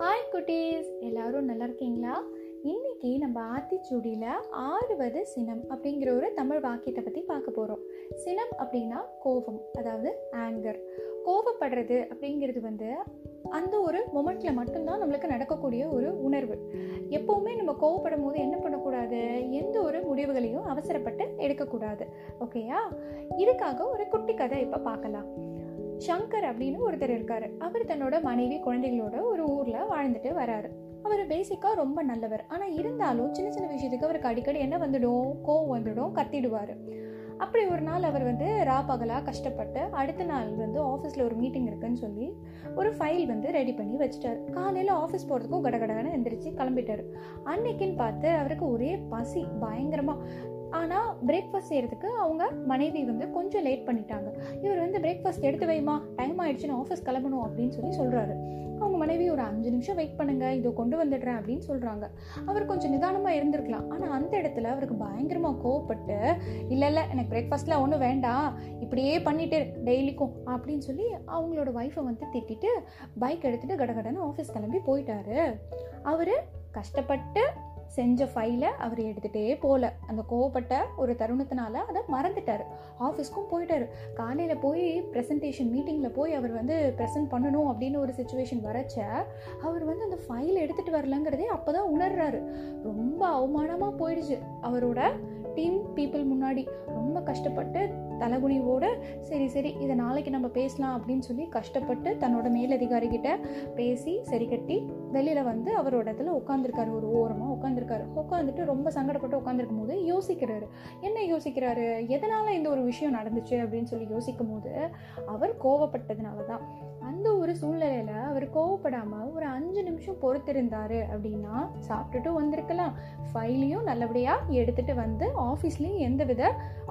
குட்டீஸ். எல்லாரும் நல்லா இருக்கீங்களா? இன்னைக்கு நம்ம ஆத்திச்சூடியில் ஆறுவது சினம் அப்படிங்கிற ஒரு தமிழ் வாக்கியத்தை பற்றி பார்க்க போகிறோம் சினம் அப்படின்னா கோபம் அதாவது ஆங்கர் கோபப்படுறது அப்படிங்கிறது வந்து அந்த ஒரு மொமெண்ட்டில் மட்டும்தான் நம்மளுக்கு நடக்கக்கூடிய ஒரு உணர்வு. எப்போவுமே நம்ம கோவப்படும் போது என்ன பண்ணக்கூடாது? எந்த ஒரு முடிவுகளையும் அவசரப்பட்டு எடுக்கக்கூடாது. ஓகேயா இதுக்காக ஒரு குட்டி கதை இப்போ பார்க்கலாம். சங்கர் அப்படின்னு ஒருத்தர் இருக்காரு. அவர் தன்னோட மனைவி குழந்தைகளோட ஒரு ஊர்ல வாழ்ந்துட்டு வராரு. அவர் பேசிக்காக ரொம்ப நல்லவர். ஆனால் இருந்தாலும் சின்ன சின்ன விஷயத்துக்கு அவருக்கு அடிக்கடி என்ன வந்துடும்? கோவம் வந்துடும் கத்திடுவார். அப்படி ஒரு நாள் அவர் வந்து ரா பகலாக கஷ்டப்பட்டு அடுத்த நாள் வந்து ஆஃபீஸில் ஒரு மீட்டிங் இருக்குன்னு சொல்லி ஒரு ஃபைல் வந்து ரெடி பண்ணி வச்சிட்டார். காலையில் ஆஃபீஸ் போகிறதுக்கும் கடகடகன்னு எந்திரிச்சு கிளம்பிட்டார். அன்னைக்குன்னு பார்த்து அவருக்கு ஒரே பசி பயங்கரமாக ஆனால் பிரேக்ஃபாஸ்ட் செய்கிறதுக்கு அவங்க மனைவி வந்து கொஞ்சம் லேட் பண்ணிட்டாங்க. இவர் வந்து பிரேக்ஃபாஸ்ட் எடுத்து வைமா டைம் ஆயிடுச்சுன்னு ஆஃபீஸ் கிளம்பணும் அப்படின்னு சொல்லி சொல்கிறாரு அவங்க மனைவி ஒரு அஞ்சு நிமிஷம் வெயிட் பண்ணுங்க இதோ கொண்டு வந்துடுறேன் அப்படின்னு சொல்கிறாங்க அவர் கொஞ்சம் நிதானமாக இருந்திருக்கலாம். ஆனால் அந்த இடத்துல அவருக்கு பயங்கரமாக கோவப்பட்டு இல்லை இல்லை எனக்கு பிரேக்ஃபாஸ்ட்லாம் ஒன்றும் வேண்டாம். இப்படியே பண்ணிட்டு டெய்லிக்கும் அப்படின்னு சொல்லி அவங்களோட ஒய்ஃபை வந்து திட்டிட்டு பைக் எடுத்துகிட்டு கடகடன்னு ஆஃபீஸ் கிளம்பி போயிட்டாரு. அவர் கஷ்டப்பட்டு செஞ்ச ஃபைலை அவர் எடுத்துகிட்டே போகல அந்த கோவப்பட்ட ஒரு தருணத்தினால அதை மறந்துட்டார். ஆஃபீஸ்க்கும் போயிட்டார். காலையில் போய் ப்ரெசன்டேஷன் மீட்டிங்கில் போய் அவர் வந்து ப்ரெசென்ட் பண்ணணும் அப்படின்னு ஒரு சுச்சுவேஷன் வரச்ச அவர் வந்து அந்த ஃபைல் எடுத்துகிட்டு வரலங்கிறதே அப்போ தான் உணர்றாரு. ரொம்ப அவமானமாக போயிடுச்சு. அவரோட டீம் பீப்புள் முன்னாடி ரொம்ப கஷ்டப்பட்டு தலைகுனிவோடு சரி சரி இதை நாளைக்கு நம்ம பேசலாம் அப்படின்னு சொல்லி கஷ்டப்பட்டு தன்னோட மேலதிகாரிகிட்ட பேசி சரி கட்டி வெளியில் வந்து அவரோட இடத்துல உட்காந்துருக்காரு ஒரு ஓரமாக உட்காந்துருக்காரு உட்காந்துட்டு ரொம்ப சங்கடப்பட்டு உட்காந்துருக்கும் போது யோசிக்கிறாரு. என்ன யோசிக்கிறாரு? எதனால் இந்த ஒரு விஷயம் நடந்துச்சு அப்படின்னு சொல்லி யோசிக்கும் போது அவர் கோவப்பட்டதுனால தான் அந்த ஒரு சூழ்நிலையில் அவர் கோவப்படாமல் ஒரு அஞ்சு நிமிஷம் பொறுத்திருந்தாரு அப்படின்னா சாப்பிட்டுட்டு வந்திருக்கலாம். ஃபைலையும் நல்லபடியாக எடுத்துகிட்டு வந்து ஆஃபீஸ்லேயும் எந்தவித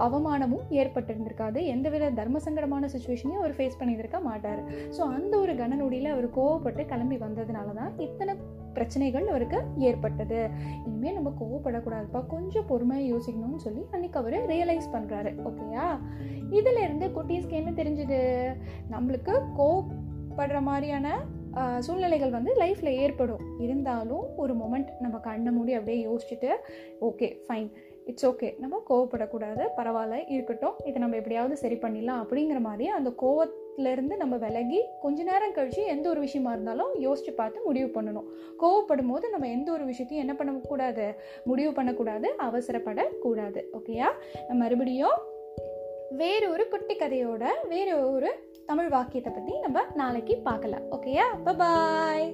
அவமானமும் ஏற்பட்டிருந்திருக்காது. எந்தவித தர்ம சங்கடமான சுச்சுவேஷனையும் அவர் ஃபேஸ் பண்ணியிருக்க மாட்டார். ஸோ அந்த ஒரு கனநொடியில் அவர் கோவப்பட்டு கிளம்பி வந்ததுனால தான் இத்தனை பிரச்சனைகள் அவருக்கு ஏற்பட்டது. இனிமேல் நம்ம கோவப்படக்கூடாதுப்பா. கொஞ்சம் பொறுமையாக யோசிக்கணும்னு சொல்லி அன்னைக்கு அவர் ரியலைஸ் பண்ணுறாரு ஓகேயா இதிலிருந்து குட்டீஸ்க்கு என்ன தெரிஞ்சுது? நம்மளுக்கு கோவப்படுற மாதிரியான சூழ்நிலைகள் வந்து லைஃப்பில் ஏற்படும். இருந்தாலும் ஒரு மொமெண்ட் நம்ம கண்ணை மூடி அப்படியே யோசிச்சுட்டு ஓகே ஃபைன் இட்ஸ் ஓகே நம்ம கோவப்படக்கூடாது. பரவாயில்ல. இருக்கட்டும். இதை நம்ம எப்படியாவது சரி பண்ணிடலாம் அப்படிங்கிற மாதிரி அந்த கோவத்திலேருந்து நம்ம விலகி கொஞ்ச நேரம் கழித்து எந்த ஒரு விஷயமா இருந்தாலும் யோசித்து பார்த்து முடிவு பண்ணணும். கோவப்படும் போது நம்ம எந்த ஒரு விஷயத்தையும் என்ன பண்ணக்கூடாது முடிவு பண்ணக்கூடாது அவசரப்படக்கூடாது. ஓகேயா நம்ம மறுபடியும் வேறு ஒரு குட்டி கதையோட வேறு ஒரு தமிழ் வாக்கியத்தை பற்றி நம்ம நாளைக்கு பார்க்கலாம். ஓகேயா பாய்